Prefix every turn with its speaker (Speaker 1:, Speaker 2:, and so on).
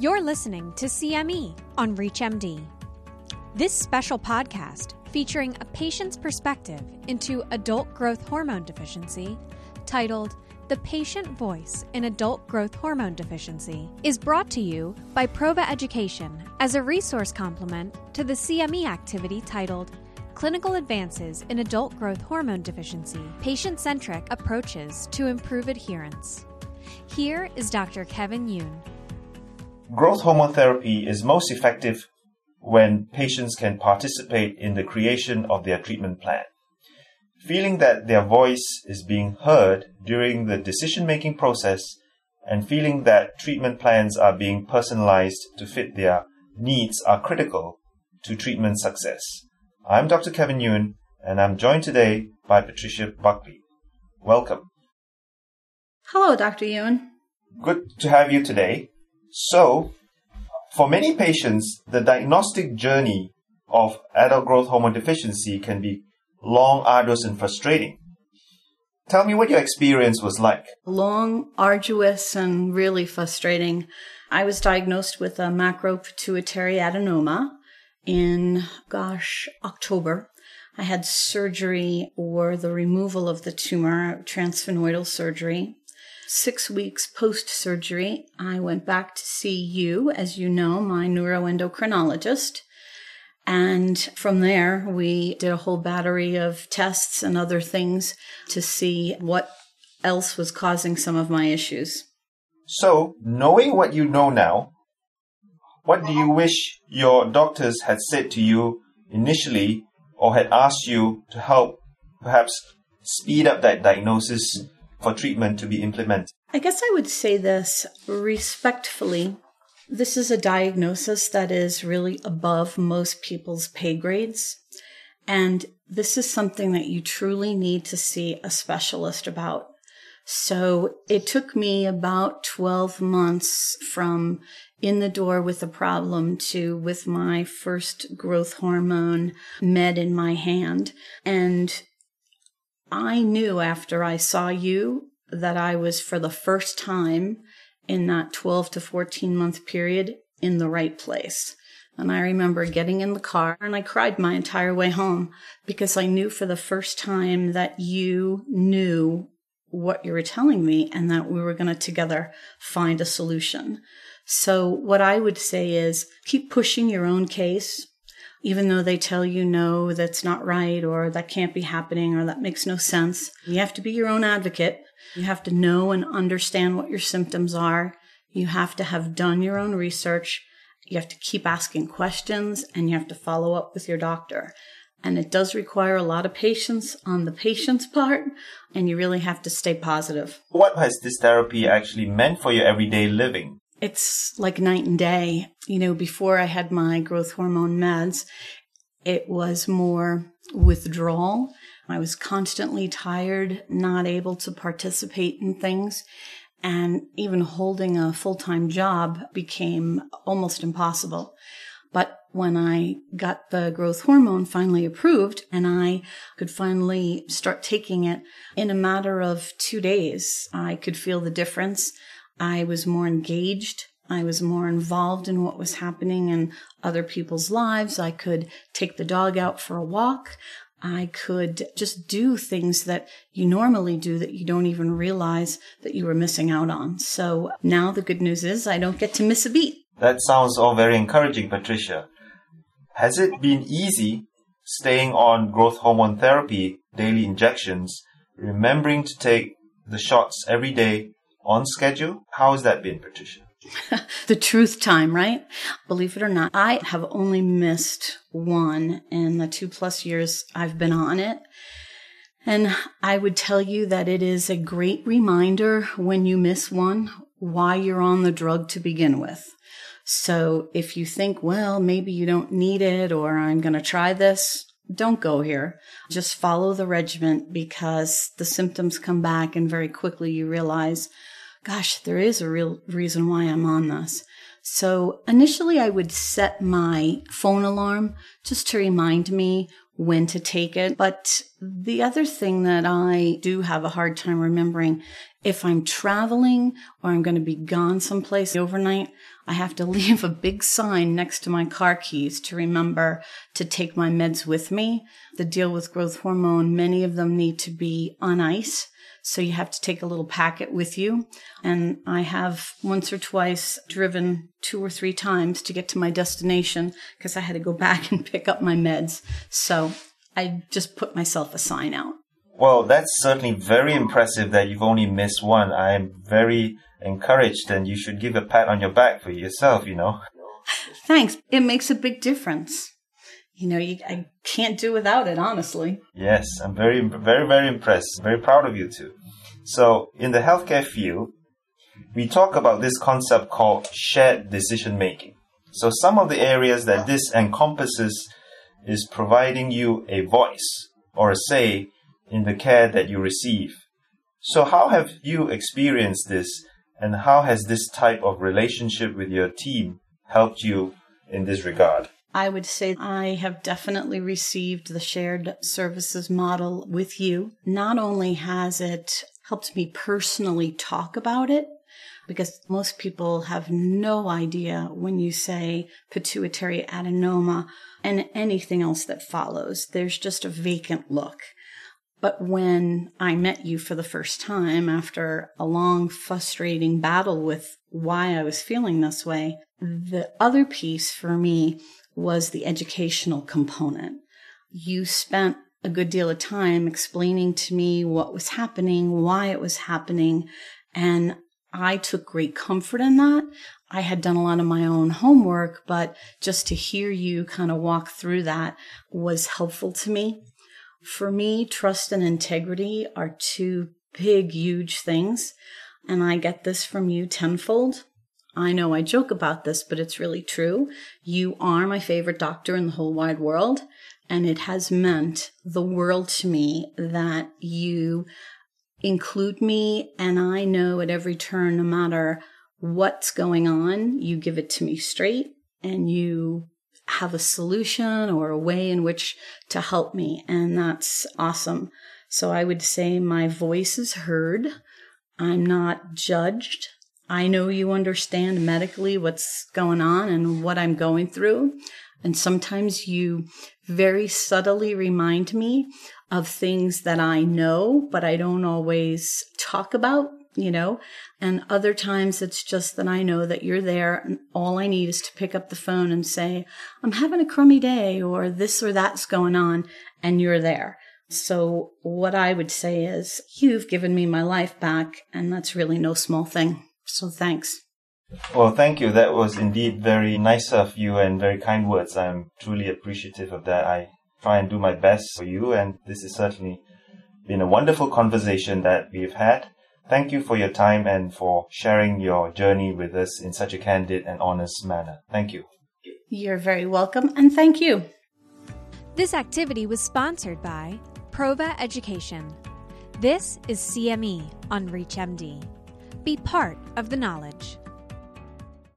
Speaker 1: You're listening to CME on ReachMD. This special podcast, featuring a patient's perspective into adult growth hormone deficiency, titled The Patient Voice in Adult Growth Hormone Deficiency, is brought to you by Prova Education as a resource complement to the CME activity titled Clinical Advances in Adult Growth Hormone Deficiency Patient Centric Approaches to Improve Adherence. Here is Dr. Kevin Yuen.
Speaker 2: Growth hormone therapy is most effective when patients can participate in the creation of their treatment plan. Feeling that their voice is being heard during the decision making process and feeling that treatment plans are being personalized to fit their needs are critical to treatment success. I'm Dr. Kevin Yuen, and I'm joined today by Patricia Buckley. Welcome.
Speaker 3: Hello, Dr. Yuen.
Speaker 2: Good to have you today. So, for many patients, the diagnostic journey of adult growth hormone deficiency can be long, arduous, and frustrating. Tell me what your experience was like.
Speaker 3: Long, arduous, and really frustrating. I was diagnosed with a macropituitary adenoma in, gosh, October. I had surgery or the removal of the tumor, transsphenoidal surgery. Six weeks post surgery, I went back to see you, as you know, my neuroendocrinologist. And from there, we did a whole battery of tests and other things to see what else was causing some of my issues.
Speaker 2: So, knowing what you know now, what do you wish your doctors had said to you initially or had asked you to help perhaps speed up that diagnosis for treatment to be implemented?
Speaker 3: I guess I would say this respectfully. This is a diagnosis that is really above most people's pay grades. And this is something that you truly need to see a specialist about. So it took me about 12 months from in the door with a problem to with my first growth hormone med in my hand. And I knew after I saw you that I was for the first time in that 12 to 14 month period in the right place. And I remember getting in the car and I cried my entire way home because I knew for the first time that you knew what you were telling me and that we were going to together find a solution. So what I would say is keep pushing your own case, even though they tell you no, that's not right, or that can't be happening, or that makes no sense. You have to be your own advocate. You have to know and understand what your symptoms are. You have to have done your own research. You have to keep asking questions and you have to follow up with your doctor. And it does require a lot of patience on the patient's part, and you really have to stay positive.
Speaker 2: What has this therapy actually meant for your everyday living?
Speaker 3: It's like night and day. You know, before I had my growth hormone meds, it was more withdrawal. I was constantly tired, not able to participate in things. And even holding a full time job became almost impossible. But when I got the growth hormone finally approved and I could finally start taking it in a matter of two days, I could feel the difference. I was more engaged. I was more involved in what was happening in other people's lives. I could take the dog out for a walk. I could just do things that you normally do that you don't even realize that you were missing out on. So now the good news is I don't get to miss a beat.
Speaker 2: That sounds all very encouraging, Patricia. Has it been easy staying on growth hormone therapy, daily injections, remembering to take the shots every day on schedule? How has that been, Patricia?
Speaker 3: the truth time, right? Believe it or not, I have only missed one in the two plus years I've been on it. And I would tell you that it is a great reminder when you miss one why you're on the drug to begin with. So if you think, well, maybe you don't need it or I'm going to try this, don't go here. Just follow the regimen because the symptoms come back and very quickly you realize, gosh, there is a real reason why I'm on this. So initially I would set my phone alarm just to remind me when to take it. But the other thing that I do have a hard time remembering If I'm traveling or I'm going to be gone someplace overnight, I have to leave a big sign next to my car keys to remember to take my meds with me. The deal with growth hormone, many of them need to be on ice. So you have to take a little packet with you. And I have once or twice driven two or three times to get to my destination because I had to go back and pick up my meds. So I just put myself a sign out.
Speaker 2: Well, that's certainly very impressive that you've only missed one. I am very encouraged and you should give a pat on your back for yourself, you know.
Speaker 3: Thanks. It makes a big difference. You know, you, I can't do without it, honestly.
Speaker 2: Yes, I'm very, very, very impressed. Very proud of you too. So, in the healthcare field, we talk about this concept called shared decision making. So, some of the areas that this encompasses is providing you a voice or a say in the care that you receive. So, how have you experienced this, and how has this type of relationship with your team helped you in this regard?
Speaker 3: I would say I have definitely received the shared services model with you. Not only has it helped me personally talk about it, because most people have no idea when you say pituitary adenoma and anything else that follows. There's just a vacant look. But when I met you for the first time after a long, frustrating battle with why I was feeling this way, the other piece for me was the educational component. You spent a good deal of time explaining to me what was happening, why it was happening, and I took great comfort in that. I had done a lot of my own homework, but just to hear you kind of walk through that was helpful to me. For me, trust and integrity are two big, huge things. And I get this from you tenfold. I know I joke about this, but it's really true. You are my favorite doctor in the whole wide world. And it has meant the world to me that you include me. And I know at every turn, no matter what's going on, you give it to me straight and you have a solution or a way in which to help me. And that's awesome. So I would say my voice is heard. I'm not judged. I know you understand medically what's going on and what I'm going through. And sometimes you very subtly remind me of things that I know, but I don't always talk about you know? And other times it's just that I know that you're there and all I need is to pick up the phone and say, I'm having a crummy day or this or that's going on and you're there. So what I would say is you've given me my life back and that's really no small thing. So thanks.
Speaker 2: Well, thank you. That was indeed very nice of you and very kind words. I'm truly appreciative of that. I try and do my best for you and this has certainly been a wonderful conversation that we've had. Thank you for your time and for sharing your journey with us in such a candid and honest manner. Thank you.
Speaker 3: You're very welcome, and thank you.
Speaker 1: This activity was sponsored by Prova Education. This is CME on ReachMD. Be part of the knowledge.